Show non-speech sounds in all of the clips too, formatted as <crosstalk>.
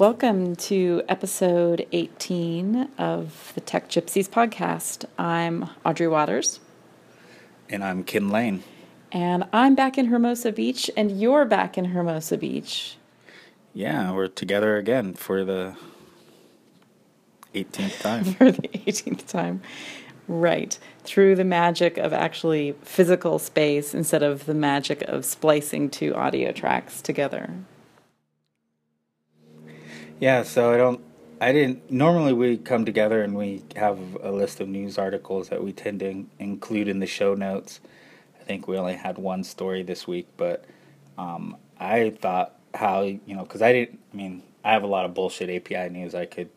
Welcome to episode 18 of the Tech Gypsies podcast. I'm Audrey Watters. And I'm Kin Lane. And I'm back in Hermosa Beach, and you're back in Hermosa Beach. Yeah, we're together again for the 18th <laughs> time. for the 18th time. Right. Through the magic of actually physical space instead of the magic of splicing two audio tracks together. Yeah, so I don't I didn't normally we come together and we have a list of news articles that we tend to include in the show notes. I think we only had one story this week, but um, I thought how you know because I didn't. I mean, I have a lot of bullshit API news I could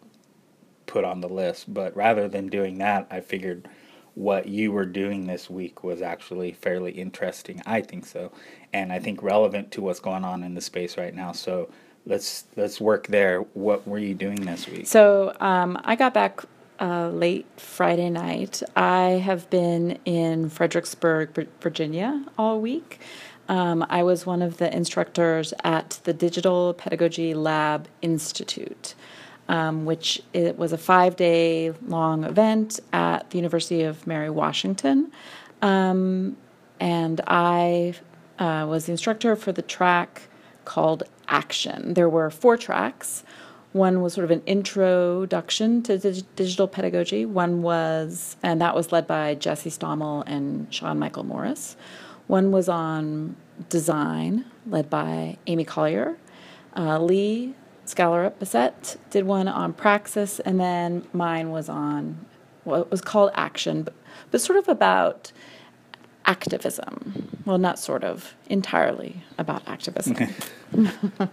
put on the list, but rather than doing that, I figured what you were doing this week was actually fairly interesting. I think so, and I think relevant to what's going on in the space right now. So let's let's work there. What were you doing this week? So um, I got back uh, late Friday night. I have been in Fredericksburg, Virginia, all week. Um, I was one of the instructors at the Digital Pedagogy Lab Institute, um, which it was a five-day long event at the University of Mary Washington, um, and I uh, was the instructor for the track called Action. There were four tracks. One was sort of an introduction to dig- digital pedagogy. One was, and that was led by Jesse Stommel and Sean Michael Morris. One was on design, led by Amy Collier. Uh, Lee Skallerup Bessette did one on praxis, and then mine was on what was called action, but, but sort of about activism. Well, not sort of, entirely about activism. <laughs>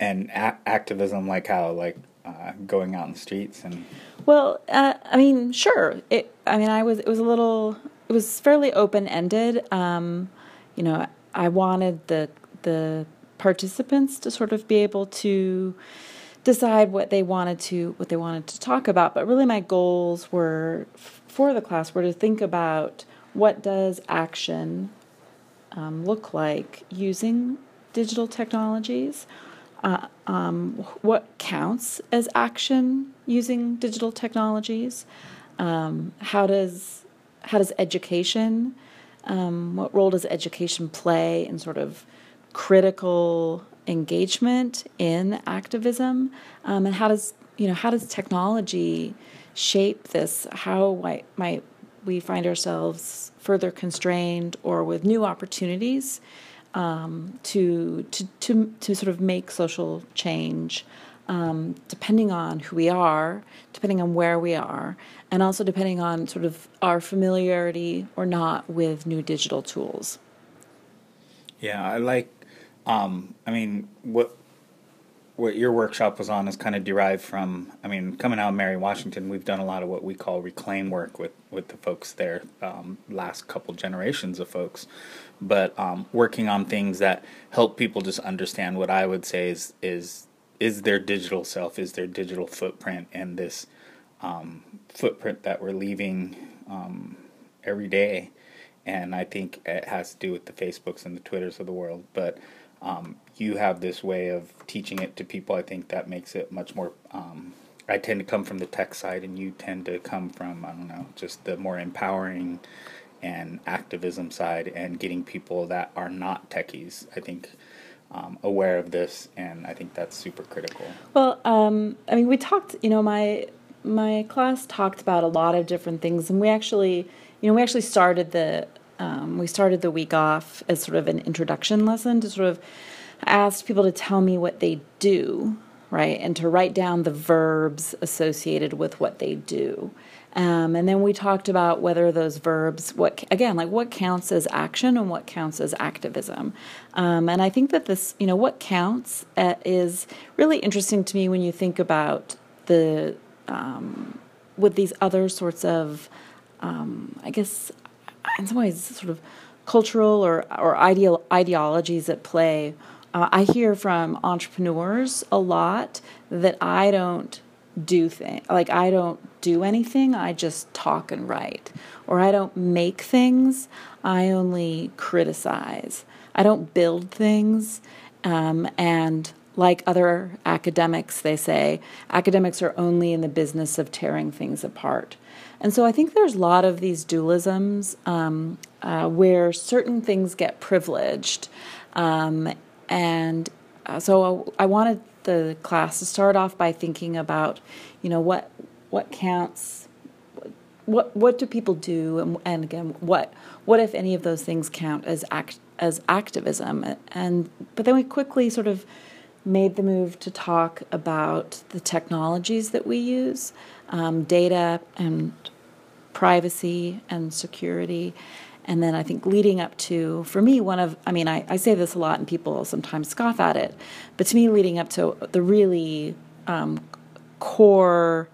and a- activism, like how, like uh, going out in the streets and. Well, uh, I mean, sure. It. I mean, I was. It was a little. It was fairly open ended. Um, you know, I wanted the the participants to sort of be able to decide what they wanted to what they wanted to talk about. But really, my goals were for the class were to think about what does action um, look like using digital technologies? Uh, um, what counts as action using digital technologies? Um, how does how does education? Um, what role does education play in sort of critical engagement in activism? Um, and how does you know how does technology shape this? How might, might we find ourselves further constrained or with new opportunities um, to, to, to, to sort of make social change um, depending on who we are, depending on where we are, and also depending on sort of our familiarity or not with new digital tools. Yeah, I like. Um, I mean, what what your workshop was on is kind of derived from. I mean, coming out of Mary Washington, we've done a lot of what we call reclaim work with with the folks there, um, last couple generations of folks, but um, working on things that help people just understand what I would say is is is their digital self, is their digital footprint, and this um, footprint that we're leaving um, every day. And I think it has to do with the Facebooks and the Twitters of the world, but um, you have this way of teaching it to people. I think that makes it much more. Um, I tend to come from the tech side, and you tend to come from I don't know, just the more empowering and activism side, and getting people that are not techies. I think. Um, aware of this, and I think that's super critical. Well, um, I mean, we talked. You know, my my class talked about a lot of different things, and we actually, you know, we actually started the um, we started the week off as sort of an introduction lesson to sort of ask people to tell me what they do, right, and to write down the verbs associated with what they do. Um, and then we talked about whether those verbs, what again, like what counts as action and what counts as activism. Um, and I think that this, you know, what counts uh, is really interesting to me when you think about the um, with these other sorts of, um, I guess, in some ways sort of cultural or or ideal ideologies at play. Uh, I hear from entrepreneurs a lot that I don't do things like I don't do anything. I just talk and write, or I don't make things. I only criticize. I don't build things, um, and like other academics, they say, academics are only in the business of tearing things apart. And so I think there's a lot of these dualisms um, uh, where certain things get privileged. Um, and uh, so I wanted the class to start off by thinking about, you know, what what counts, what what do people do, and, and again, what what if any of those things count as act as activism? And but then we quickly sort of made the move to talk about the technologies that we use, um, data and privacy and security. And then I think leading up to, for me, one of, I mean, I, I say this a lot and people sometimes scoff at it, but to me, leading up to the really um, core,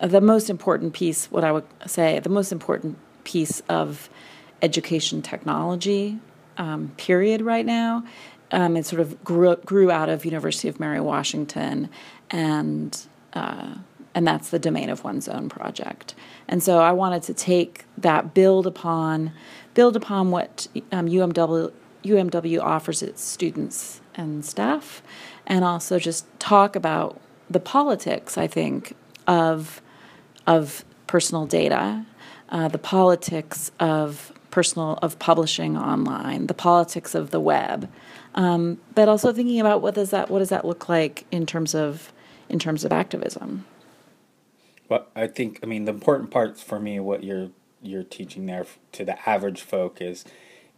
the most important piece, what I would say, the most important piece of education technology, um, period, right now. Um, it sort of grew, grew out of University of Mary Washington and uh, and that's the domain of one's own project. And so I wanted to take that, build upon, build upon what um, UMW UMW offers its students and staff, and also just talk about the politics. I think of of personal data, uh, the politics of personal of publishing online, the politics of the web, um, but also thinking about what does that what does that look like in terms of in terms of activism. But I think I mean the important parts for me what you're you're teaching there to the average folk is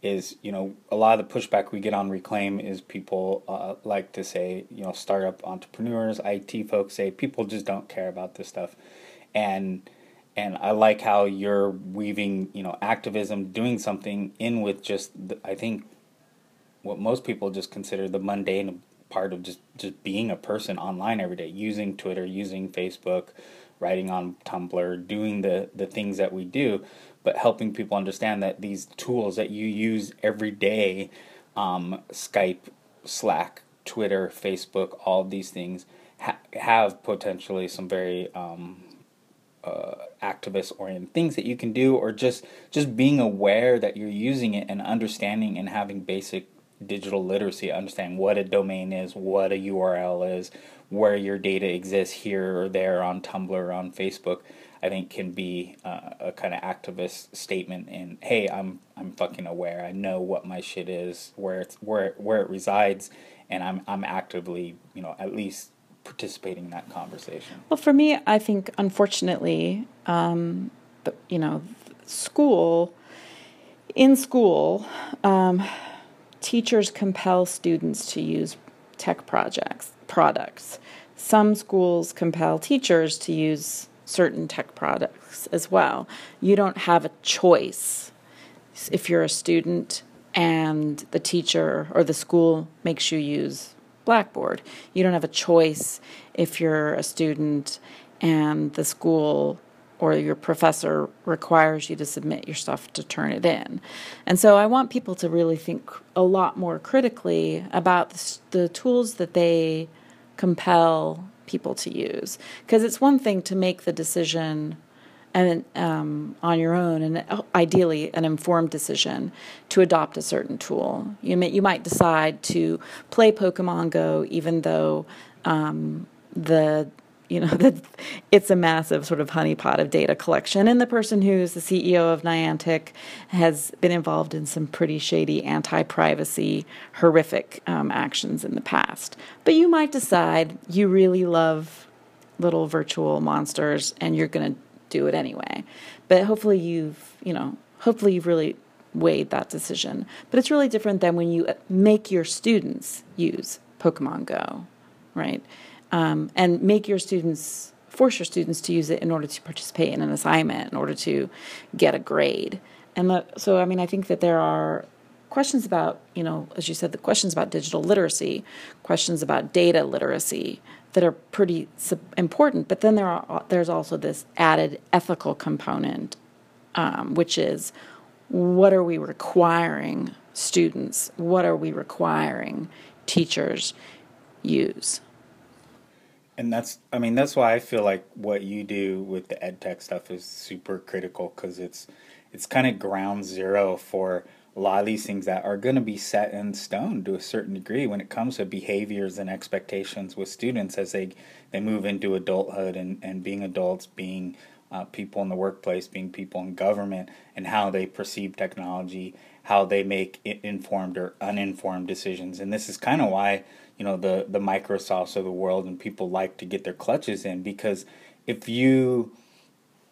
is you know a lot of the pushback we get on reclaim is people uh, like to say you know startup entrepreneurs IT folks say people just don't care about this stuff. And and I like how you're weaving you know activism doing something in with just the, I think what most people just consider the mundane part of just just being a person online every day using Twitter using Facebook writing on Tumblr, doing the, the things that we do, but helping people understand that these tools that you use every day, um, Skype, Slack, Twitter, Facebook, all these things ha- have potentially some very um, uh, activist oriented things that you can do, or just just being aware that you're using it and understanding and having basic digital literacy, understanding what a domain is, what a URL is, where your data exists here or there on Tumblr or on Facebook, I think can be uh, a kind of activist statement in hey, I'm I'm fucking aware. I know what my shit is, where it's where where it resides, and I'm I'm actively, you know, at least participating in that conversation. Well, for me, I think unfortunately, um, the, you know, school in school, um, teachers compel students to use tech projects products. Some schools compel teachers to use certain tech products as well. You don't have a choice if you're a student and the teacher or the school makes you use Blackboard. You don't have a choice if you're a student and the school or your professor requires you to submit your stuff to turn it in. And so I want people to really think a lot more critically about the, the tools that they compel people to use. Because it's one thing to make the decision and um, on your own, and ideally an informed decision to adopt a certain tool. You may, you might decide to play Pokemon Go, even though um, the you know <laughs> that it's a massive sort of honeypot of data collection. And the person who's the ceo of niantic has been involved in some pretty shady anti-privacy horrific um, actions in the past. But you might decide you really love little virtual monsters and you're going to do it anyway. But hopefully you've you know hopefully you've really weighed that decision. But it's really different than when you make your students use pokemon go right um, and make your students force your students to use it in order to participate in an assignment in order to get a grade. And the, so i mean i think that there are questions about you know as you said the questions about digital literacy questions about data literacy that are pretty important but then there are there's also this added ethical component um, which is what are we requiring students? What are we requiring teachers use and that's i mean that's why i feel like what you do with the ed tech stuff is super critical because it's it's kind of ground zero for a lot of these things that are going to be set in stone to a certain degree when it comes to behaviors and expectations with students as they they move into adulthood and, and being adults, being uh, people in the workplace, being people in government, and how they perceive technology, how they make informed or uninformed decisions. And this is kind of why you know the the Microsofts of the world and people like to get their clutches in because if you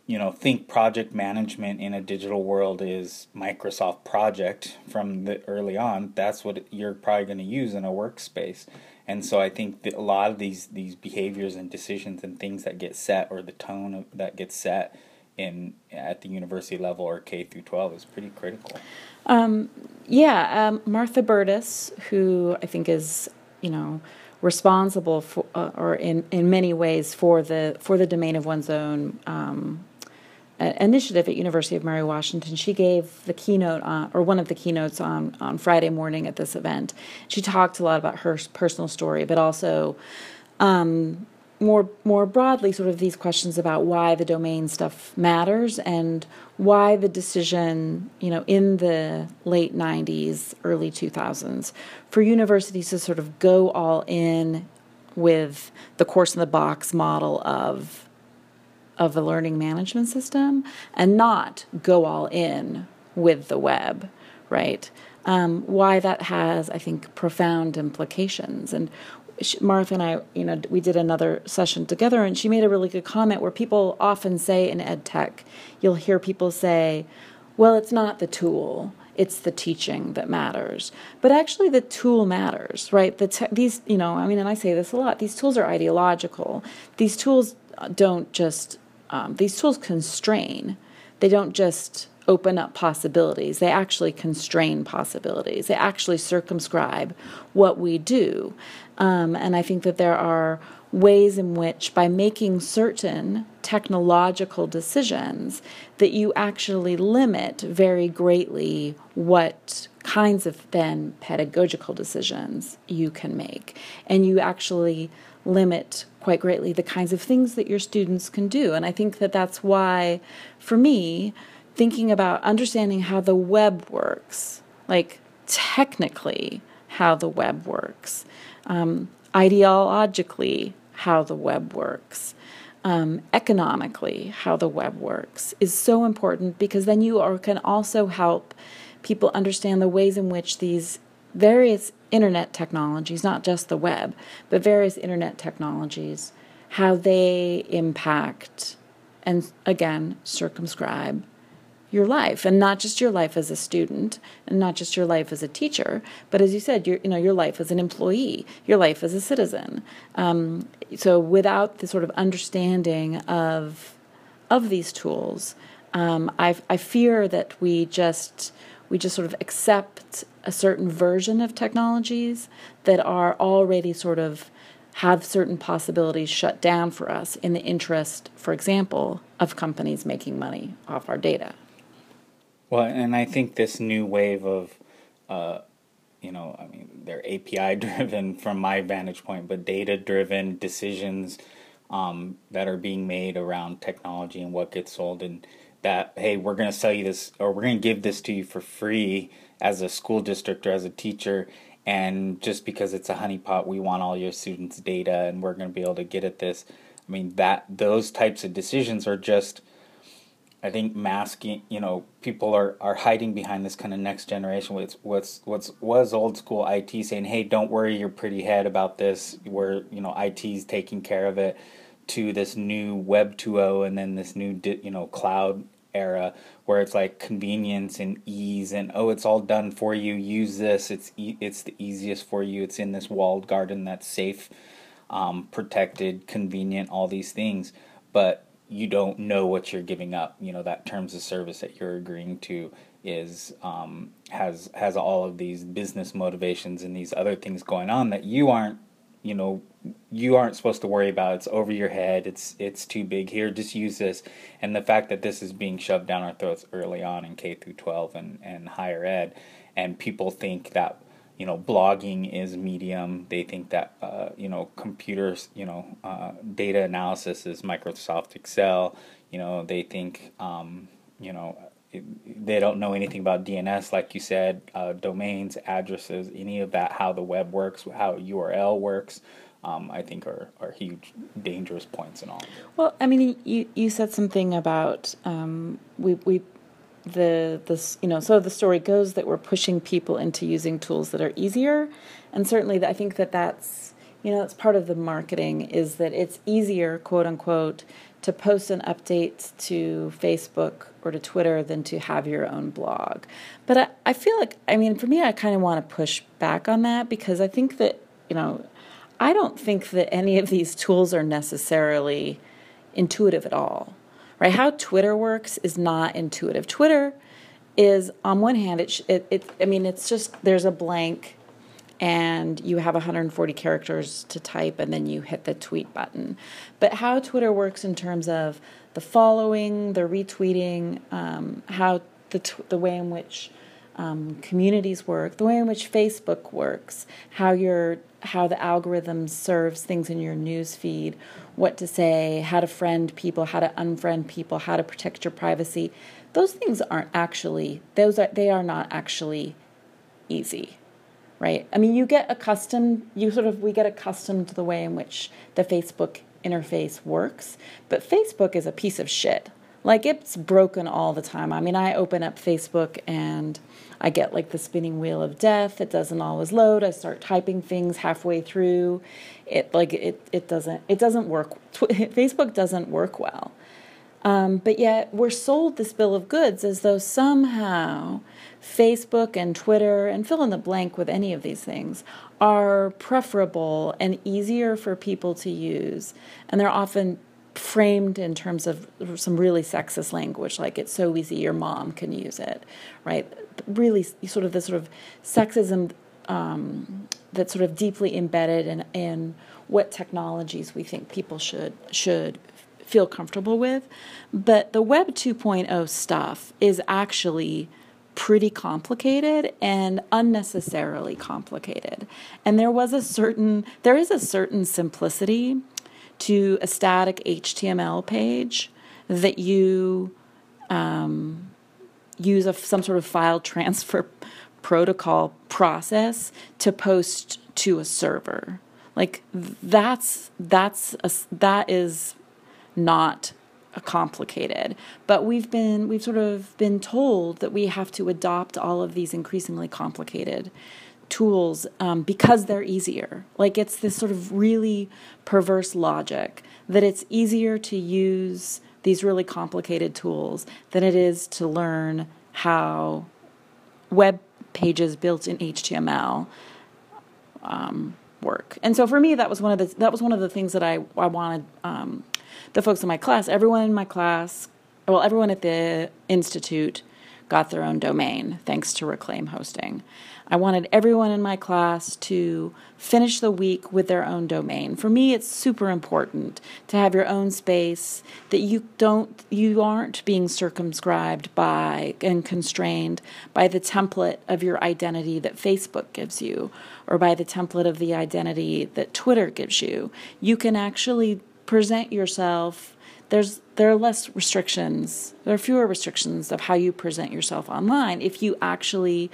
you know think project management in a digital world is Microsoft Project from the early on, that's what you're probably going to use in a workspace. And so I think a lot of these these behaviors and decisions and things that get set or the tone of, that gets set in at the university level or K through 12 is pretty critical. Um, yeah, um, Martha Burtis, who I think is you know responsible for uh, or in, in many ways for the for the domain of one's own um, initiative at University of Mary Washington. She gave the keynote on, or one of the keynotes on on Friday morning at this event. She talked a lot about her personal story, but also um, more more broadly, sort of these questions about why the domain stuff matters and why the decision, you know, in the late '90s, early 2000s, for universities to sort of go all in with the course in the box model of of the learning management system and not go all in with the web, right? Um, why that has, I think, profound implications. And she, Martha and I, you know, we did another session together, and she made a really good comment where people often say in ed tech, you'll hear people say, well, it's not the tool, it's the teaching that matters. But actually, the tool matters, right? The te- these, you know, I mean, and I say this a lot. These tools are ideological. These tools don't just um, these tools constrain. They don't just open up possibilities, they actually constrain possibilities. They actually circumscribe what we do. Um, and I think that there are ways in which, by making certain technological decisions, that you actually limit very greatly what kinds of then pedagogical decisions you can make. And you actually limit quite greatly the kinds of things that your students can do. And I think that that's why, for me, thinking about understanding how the web works, like technically how the web works, um, ideologically how the web works, um, economically how the web works, is so important because then you are, can also help people understand the ways in which these various internet technologies, not just the web, but various internet technologies, how they impact and again circumscribe your life and not just your life as a student and not just your life as a teacher but as you said your you know your life as an employee your life as a citizen um, so without the sort of understanding of of these tools um, I, I fear that we just we just sort of accept a certain version of technologies that are already sort of have certain possibilities shut down for us in the interest, for example, of companies making money off our data. Well, and I think this new wave of, uh, you know, I mean, they're API <laughs> driven from my vantage point, but data driven decisions um, that are being made around technology and what gets sold and that hey we're going to sell you this or we're going to give this to you for free as a school district or as a teacher. And just because it's a honeypot we want all your students data and we're going to be able to get at this. I mean that those types of decisions are just i think masking you know people are, are hiding behind this kind of next generation what's what's what's was old school it saying hey don't worry your pretty head about this. We're you know it's taking care of it to this new web 2.0 and then this new you know cloud era where it's like convenience and ease and oh it's all done for you. Use this. It's e- it's the easiest for you. It's in this walled garden that's safe um, protected convenient all these things. But you don't know what you're giving up. You know that terms of service that you're agreeing to is um, has has all of these business motivations and these other things going on that you aren't you know you aren't supposed to worry about. It's over your head. It's it's too big. Here just use this. And the fact that this is being shoved down our throats early on in K through 12 and and higher ed and people think that you know blogging is medium they think that uh, you know computers you know uh, data analysis is Microsoft Excel you know they think um, you know they don't know anything about DNS, like you said, uh, domains, addresses, any of that, how the web works, how URL works. Um, I think are, are huge dangerous points and all. Well, I mean, you, you said something about um, we we the this you know so the story goes that we're pushing people into using tools that are easier, and certainly I think that that's you know that's part of the marketing is that it's easier quote unquote to post an update to Facebook or to Twitter than to have your own blog. But I, I feel like, I mean, for me, I kind of want to push back on that because I think that, you know, I don't think that any of these tools are necessarily intuitive at all, right? How Twitter works is not intuitive. Twitter is, on one hand, it, it, it I mean, it's just, there's a blank and you have 140 characters to type and then you hit the tweet button. But how Twitter works in terms of the following, the retweeting, um, how the, the way in which um, communities work, the way in which Facebook works, how your how the algorithm serves things in your news feed, what to say, how to friend people, how to unfriend people, how to protect your privacy. Those things aren't actually those are they are not actually easy right? I mean, you get accustomed, you sort of, we get accustomed to the way in which the Facebook interface works, but Facebook is a piece of shit. Like, it's broken all the time. I mean, I open up Facebook and I get like the spinning wheel of death. It doesn't always load. I start typing things halfway through. It like it it doesn't it doesn't work. <laughs> Facebook doesn't work well. Um, but yet we're sold this bill of goods as though somehow Facebook and Twitter, and fill in the blank with any of these things, are preferable and easier for people to use. And they're often framed in terms of some really sexist language, like it's so easy your mom can use it, right? Really, sort of this sort of sexism um, that's sort of deeply embedded in, in what technologies we think people should should feel comfortable with. But the Web 2.0 stuff is actually pretty complicated and unnecessarily complicated. And there was a certain, there is a certain simplicity to a static HTML page that you um, use a, some sort of file transfer <laughs> protocol process to post to a server. Like that's that's a, that is not complicated but we've been we've sort of been told that we have to adopt all of these increasingly complicated tools um, because they're easier like it's this sort of really perverse logic that it's easier to use these really complicated tools than it is to learn how web pages built in html um, work and so for me that was one of the that was one of the things that i, I wanted um, the folks in my class, everyone in my class, well, everyone at the institute got their own domain thanks to Reclaim Hosting. I wanted everyone in my class to finish the week with their own domain. For me, it's super important to have your own space that you don't you aren't being circumscribed by and constrained by the template of your identity that Facebook gives you or by the template of the identity that Twitter gives you. You can actually present yourself there's there are less restrictions there are fewer restrictions of how you present yourself online if you actually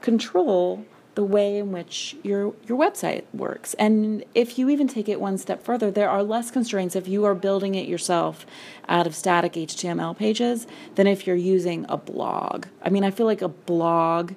control the way in which your your website works and if you even take it one step further there are less constraints if you are building it yourself out of static html pages than if you're using a blog i mean i feel like a blog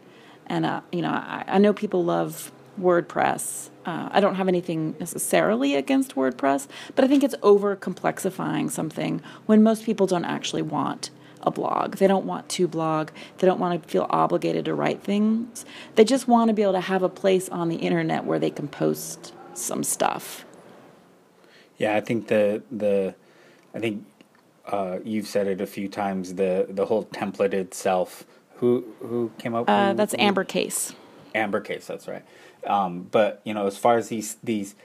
and a, you know I, I know people love WordPress. Uh, I don't have anything necessarily against WordPress, but I think it's over complexifying something when most people don't actually want a blog. They don't want to blog. They don't want to feel obligated to write things. They just want to be able to have a place on the internet where they can post some stuff. Yeah, I think the the I think uh, you've said it a few times. The the whole templated self. Who who came up? Uh, that's Amber Case. Amber Case. That's right. Um, but you know, as far as these these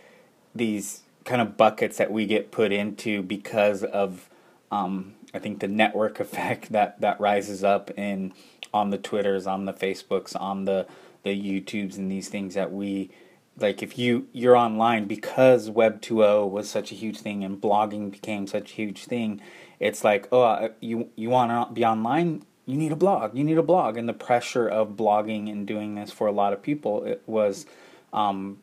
these kind of buckets that we get put into because of um, I think the network <laughs> effect that that rises up in on the Twitters, on the Facebooks, on the the YouTubes, and these things that we like. If you you're online because Web 2.0 was such a huge thing and blogging became such a huge thing, it's like oh uh, you you want to be online you need a blog, you need a blog, and the pressure of blogging and doing this for a lot of people it was um,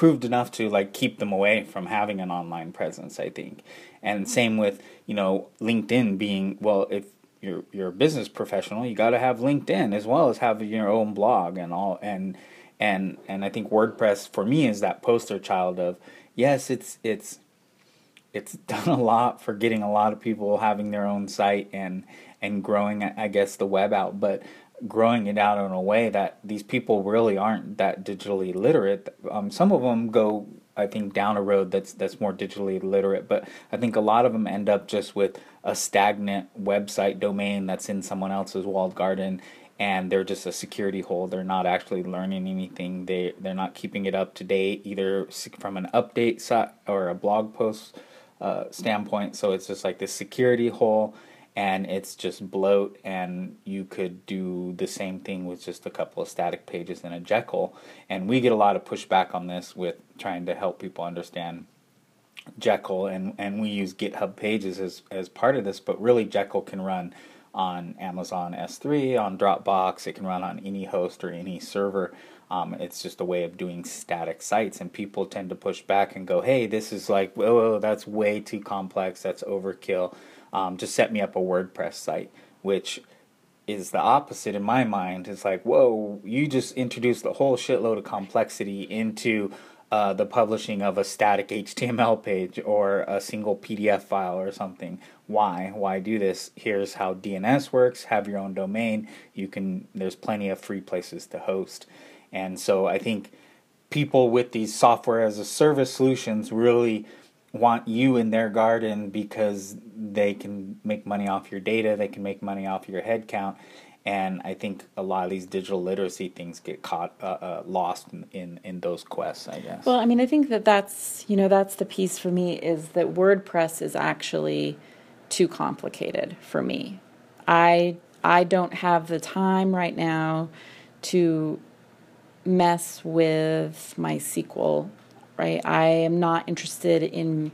proved enough to like keep them away from having an online presence. I think, and same with you know LinkedIn being well if you're you're a business professional, you got to have LinkedIn as well as have your own blog and all and and and I think WordPress for me is that poster child of yes, it's it's it's <laughs> done a lot for getting a lot of people having their own site and and growing I guess the web out, but growing it out in a way that these people really aren't that digitally literate. Um, some of them go I think down a road that's that's more digitally literate, but I think a lot of them end up just with a stagnant website domain that's in someone else's walled garden and they're just a security hole. They're not actually learning anything. They they're not keeping it up to date either from an update site or a blog post uh, standpoint. So it's just like this security hole, and it's just bloat. And you could do the same thing with just a couple of static pages in a Jekyll. And we get a lot of pushback on this with trying to help people understand Jekyll, and and we use GitHub Pages as as part of this. But really, Jekyll can run on Amazon S3, on Dropbox. It can run on any host or any server. Um, it's just a way of doing static sites, and people tend to push back and go, "Hey, this is like, oh, that's way too complex. That's overkill. Um, just set me up a WordPress site," which is the opposite in my mind. It's like, whoa, you just introduced a whole shitload of complexity into uh, the publishing of a static HTML page or a single PDF file or something. Why? Why do this? Here's how DNS works. Have your own domain. You can. There's plenty of free places to host, and so I think people with these software as a service solutions really want you in their garden because they can make money off your data. They can make money off your headcount and I think a lot of these digital literacy things get caught uh, uh, lost in, in, in those quests. I guess. Well, I mean, I think that that's you know that's the piece for me is that WordPress is actually too complicated for me. I I don't have the time right now to mess with my MySQL. Right, I am not interested in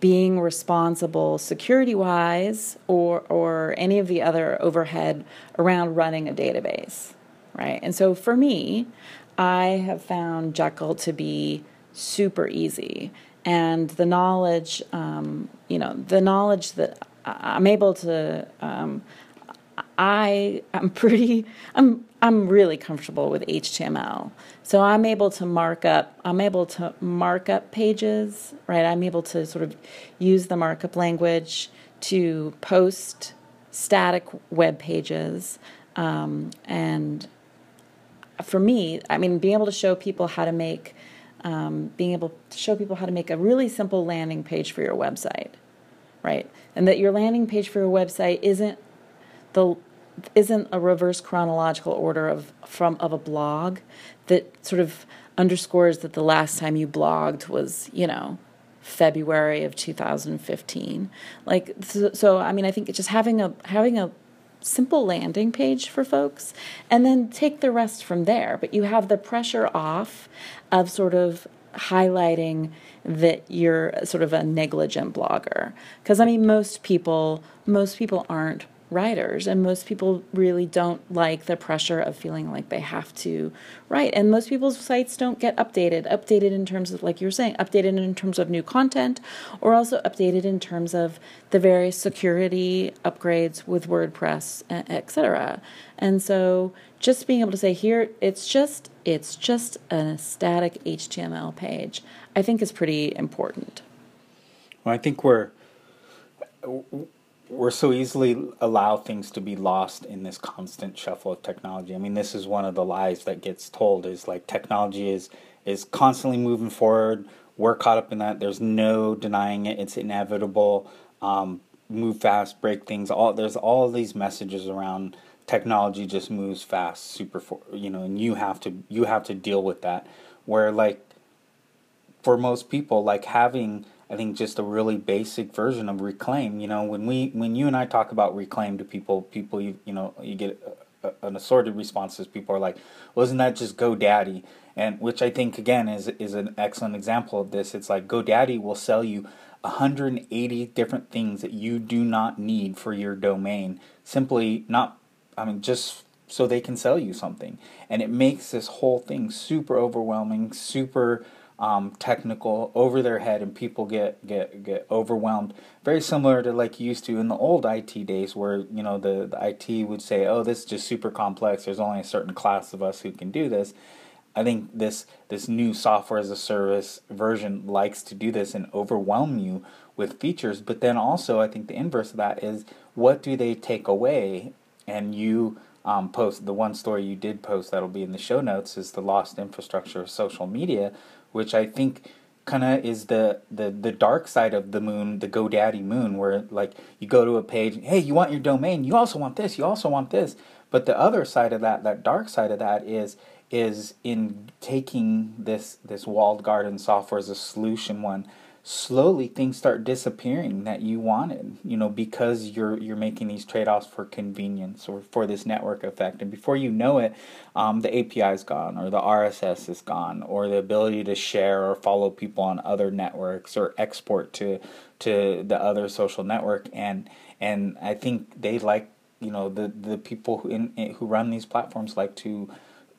being responsible security wise or or any of the other overhead around running a database right? And so for me i have found jekyll to be super easy. And the knowledge um, you know the knowledge that i'm able to um, I am pretty <laughs> I'm I'm really comfortable with HTML. So I'm able to mark up I'm able to mark up pages, right? I'm able to sort of use the markup language to post static web pages. Um, and for me, I mean, being able to show people how to make, um, being able to show people how to make a really simple landing page for your website, right? And that your landing page for your website isn't the isn't a reverse chronological order of from of a blog that sort of underscores that the last time you blogged was you know February of 2015 like so, so I mean I think just having a having a simple landing page for folks and then take the rest from there. But you have the pressure off of sort of highlighting that you're sort of a negligent blogger. Because i mean most people most people aren't writers and most people really don't like the pressure of feeling like they have to write and most people's sites don't get updated updated in terms of like you were saying updated in terms of new content or also updated in terms of the various security upgrades with wordpress etc and so just being able to say here it's just it's just a static html page i think is pretty important. Well i think we're we're so easily allow things to be lost in this constant shuffle of technology. I mean, this is one of the lies that gets told is like technology is is constantly moving forward. We're caught up in that. There's no denying it. It's inevitable. Um, move fast, break things. All there's all these messages around technology just moves fast, super. For, you know, and you have to you have to deal with that. Where like for most people, like having I think just a really basic version of reclaim. You know, when we when you and I talk about reclaim to people, people you you know you get a, an assorted responses. People are like, "Wasn't that just GoDaddy?" And which I think again is is an excellent example of this. It's like GoDaddy will sell you 180 different things that you do not need for your domain. Simply not I mean, just so they can sell you something, and it makes this whole thing super overwhelming, super um, technical, over their head, and people get get get overwhelmed. Very similar to like you used to in the old IT days, where you know the the IT would say, "Oh, this is just super complex. There's only a certain class of us who can do this." I think this this new software as a service version likes to do this and overwhelm you with features. But then also, I think the inverse of that is what do they take away? And you um, post the one story you did post that'll be in the show notes is the lost infrastructure of social media, which I think kind of is the, the the dark side of the moon, the GoDaddy moon, where like you go to a page, hey, you want your domain, you also want this, you also want this. But the other side of that, that dark side of that is is in taking this this walled garden software as a solution one slowly things start disappearing that you wanted you know because you're you're making these trade-offs for convenience or for this network effect. And before you know it um, the api is gone or the rss is gone or the ability to share or follow people on other networks or export to to the other social network. And and i think they like you know the the people who in, who run these platforms like to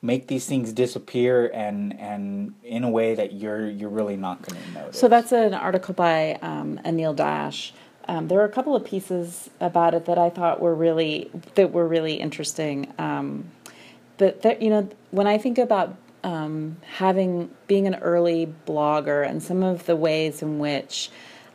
make these things disappear and and in a way that you're you're really not going to notice. So that's an article by um, Anil Dash. Um, there were a couple of pieces about it that I thought were really that were really interesting. Um, but that you know, when I think about um, having being an early blogger and some of the ways in which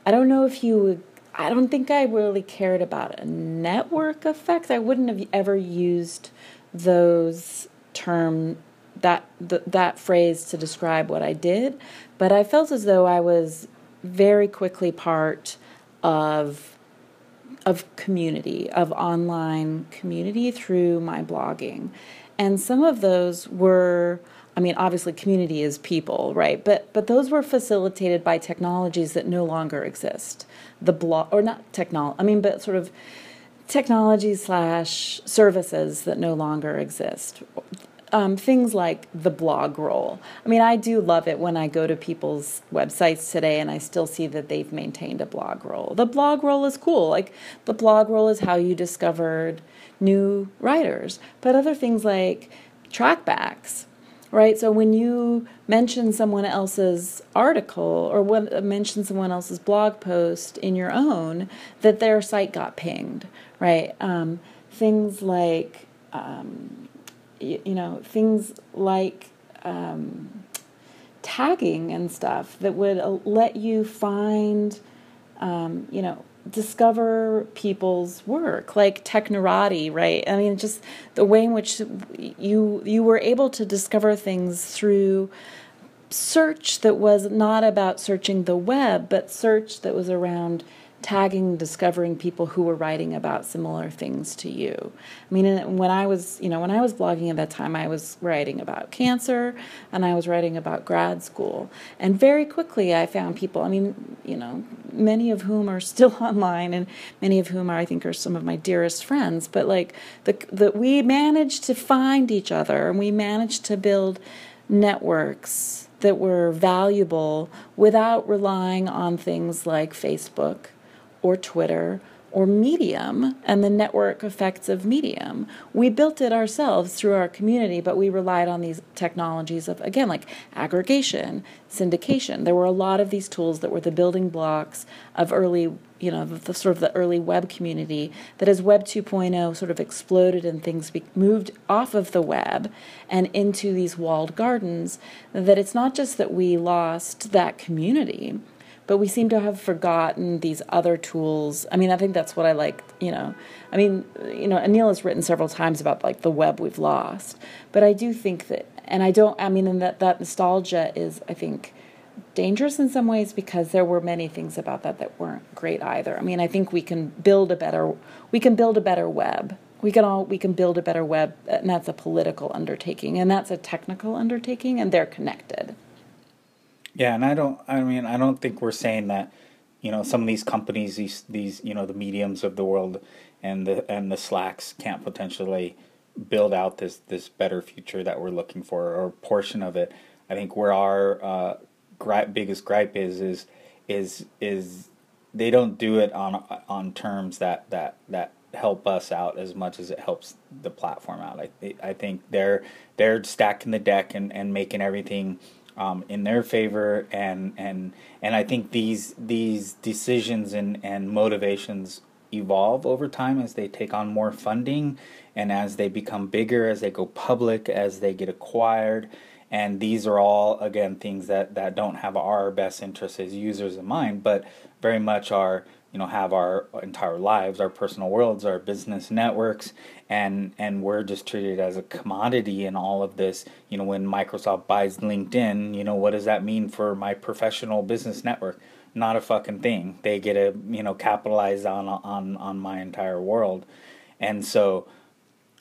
I don't know if you I don't think I really cared about a network effect. I wouldn't have ever used those term that th- that phrase to describe what I did, but I felt as though I was very quickly part of of community, of online community through my blogging. And some of those were I mean obviously community is people, right? But but those were facilitated by technologies that no longer exist. The blog or not technology, I mean but sort of technology slash services that no longer exist um, things like the blog roll. I mean, I do love it when I go to people's websites today and I still see that they've maintained a blog roll. The blog roll is cool. Like, the blog roll is how you discovered new writers. But other things like trackbacks, right? So when you mention someone else's article or uh, mention someone else's blog post in your own, that their site got pinged, right? Um, things like um, you, you know, things like um, tagging and stuff that would uh, let you find, um, you know, discover people's work like technorati right? I mean just the way in which you you were able to discover things through search that was not about searching the web but search that was around tagging, discovering people who were writing about similar things to you. I mean, when I was, you know, when I was blogging at that time, I was writing about cancer and I was writing about grad school. And very quickly I found people, I mean, you know, many of whom are still <laughs> online and many of whom are, I think are some of my dearest friends, but like the, the we managed to find each other and we managed to build networks that were valuable without relying on things like Facebook or Twitter or Medium and the network effects of Medium. We built it ourselves through our community, but we relied on these technologies of, again, like aggregation, syndication. There were a lot of these tools that were the building blocks of early, you know, the, sort of the early web community that as Web 2.0 sort of exploded and things be, moved off of the web and into these walled gardens, that it's not just that we lost that community but we seem to have forgotten these other tools. I mean, I think that's what I like, you know. I mean, you know, Anil has written several times about like the web we've lost, but I do think that, and I don't, I mean, and that, that nostalgia is, I think, dangerous in some ways because there were many things about that that weren't great either. I mean, I think we can build a better, we can build a better web. We can all we can build a better web, and that's a political undertaking, and that's a technical undertaking, and they're connected. Yeah, and I don't. I mean, I don't think we're saying that. You know, some of these companies, these these you know the mediums of the world, and the and the slacks can't potentially build out this this better future that we're looking for or portion of it. I think where our uh, gripe, biggest gripe is is is is they don't do it on on terms that that that help us out as much as it helps the platform out. I I think they're they're stacking the deck and, and making everything um, in their favor and and and I think these these decisions and, and motivations evolve over time as they take on more funding and as they become bigger, as they go public, as they get acquired. And these are all again things that, that don't have our best interests as users in mind, but very much are you know have our entire lives our personal worlds our business networks and and we're just treated as a commodity in all of this. You know when microsoft buys linkedin you know what does that mean for my professional business network? Not a fucking thing. They get to you know capitalize on on on my entire world. And so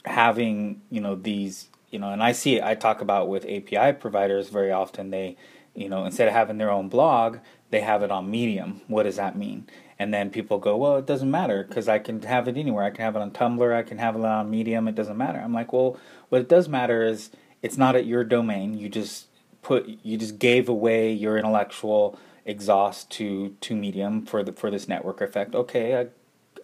having you know these you know and i see it i talk about with api providers very often. They you know instead of having their own blog they have it on medium. What does that mean and then people go, well, it doesn't matter because I can have it anywhere. I can have it on Tumblr. I can have it on Medium. It doesn't matter. I'm like, well, what it does matter is it's not at your domain. You just put, you just gave away your intellectual exhaust to to Medium for the for this network effect. Okay, I,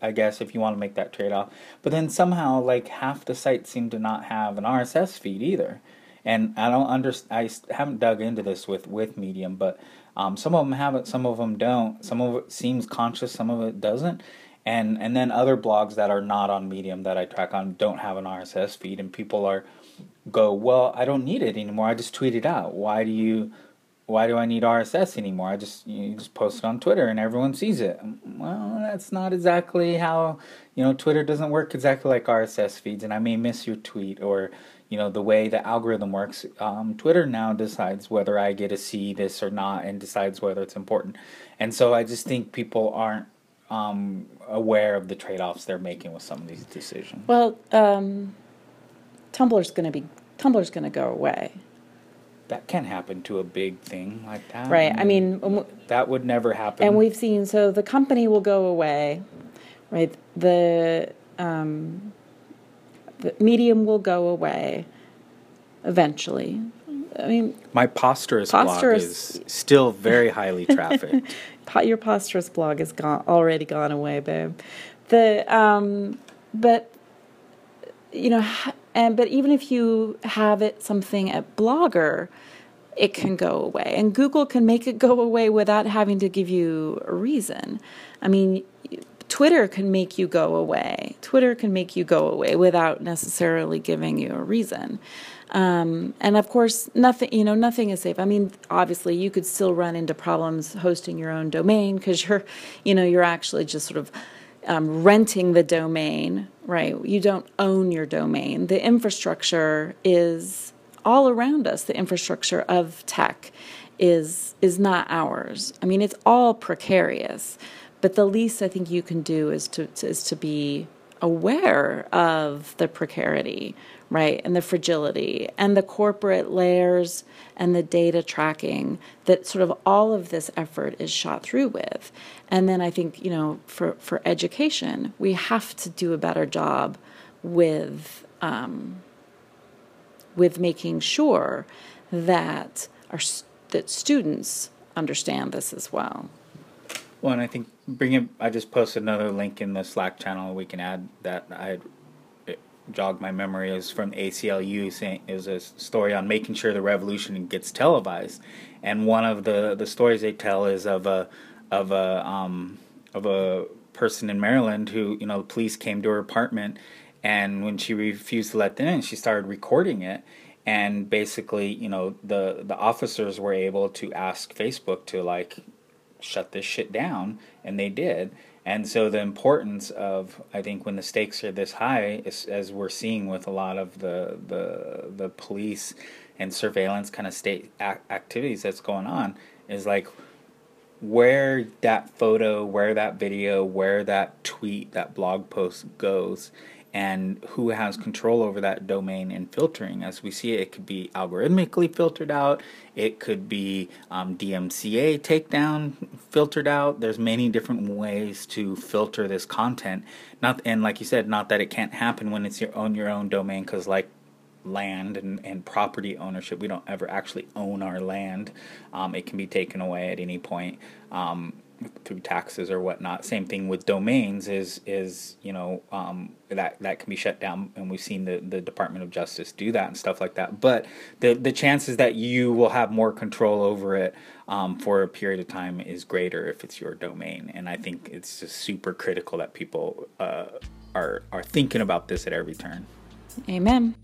I guess if you want to make that trade off, but then somehow like half the sites seem to not have an RSS feed either, and I don't understand. I haven't dug into this with with Medium, but um, some of them have it, some of them don't. Some of it seems conscious, some of it doesn't. And and then other blogs that are not on Medium that I track on don't have an RSS feed, and people are go, well, I don't need it anymore. I just tweet it out. Why do you? Why do I need RSS anymore? I just you just post it on Twitter and everyone sees it. Well, that's not exactly how you know Twitter doesn't work exactly like RSS feeds, and I may miss your tweet or you know the way the algorithm works um, twitter now decides whether i get to see this or not and decides whether it's important. And so i just think people aren't um, aware of the trade-offs they're making with some of these decisions. Well um, tumblr's going to be tumblr's going to go away. That can happen to a big thing like that. Right i mean, I mean that would never happen. And we've seen so the company will go away right? The um, the medium will go away eventually. I mean, my Posterous, Posterous blog is still very highly <laughs> trafficked. Your Posterous blog is gone already gone away, babe. The um, but you know, and but even if you have it something at Blogger, it can go away, and Google can make it go away without having to give you a reason. I mean, Twitter can make you go away. Twitter can make you go away without necessarily giving you a reason. Um, and of course, nothing, you know, nothing is safe. I mean, obviously, you could still run into problems hosting your own domain because you're, you know, you're actually just sort of um, renting the domain, right? You don't own your domain. The infrastructure is all around us. The infrastructure of tech is is not ours. I mean, it's all precarious. But the least I think you can do is to, is to be aware of the precarity, right, and the fragility, and the corporate layers and the data tracking that sort of all of this effort is shot through with. And then I think you know for for education, we have to do a better job with um, with making sure that our that students understand this as well. Well, and I think bring it. I just posted another link in the Slack channel. We can add that. I jogged my memory is from ACLU saying it was a story on making sure the revolution gets televised, and one of the the stories they tell is of a of a um, of a person in Maryland who you know the police came to her apartment, and when she refused to let them in, she started recording it and basically you know the the officers were able to ask facebook to like shut this shit down, and they did. And so the importance of, I think, when the stakes are this high, is, as we're seeing with a lot of the the the police and surveillance kind of state activities that's going on, is like where that photo, where that video, where that tweet, that blog post goes and who has control over that domain and filtering. As we see it, could be algorithmically filtered out, it could be um, DMCA takedown filtered out. There's many different ways to filter this content. Not and like you said, not that it can't happen when it's your own your own domain, because like land and, and property ownership. We don't ever actually own our land. Um, it can be taken away at any point. Um, through taxes or whatnot. Same thing with domains is is you know um, that that can be shut down, and we've seen the the Department of Justice do that and stuff like that. But the the chances that you will have more control over it um, for a period of time is greater if it's your domain, and I think it's just super critical that people uh, are are thinking about this at every turn. Amen.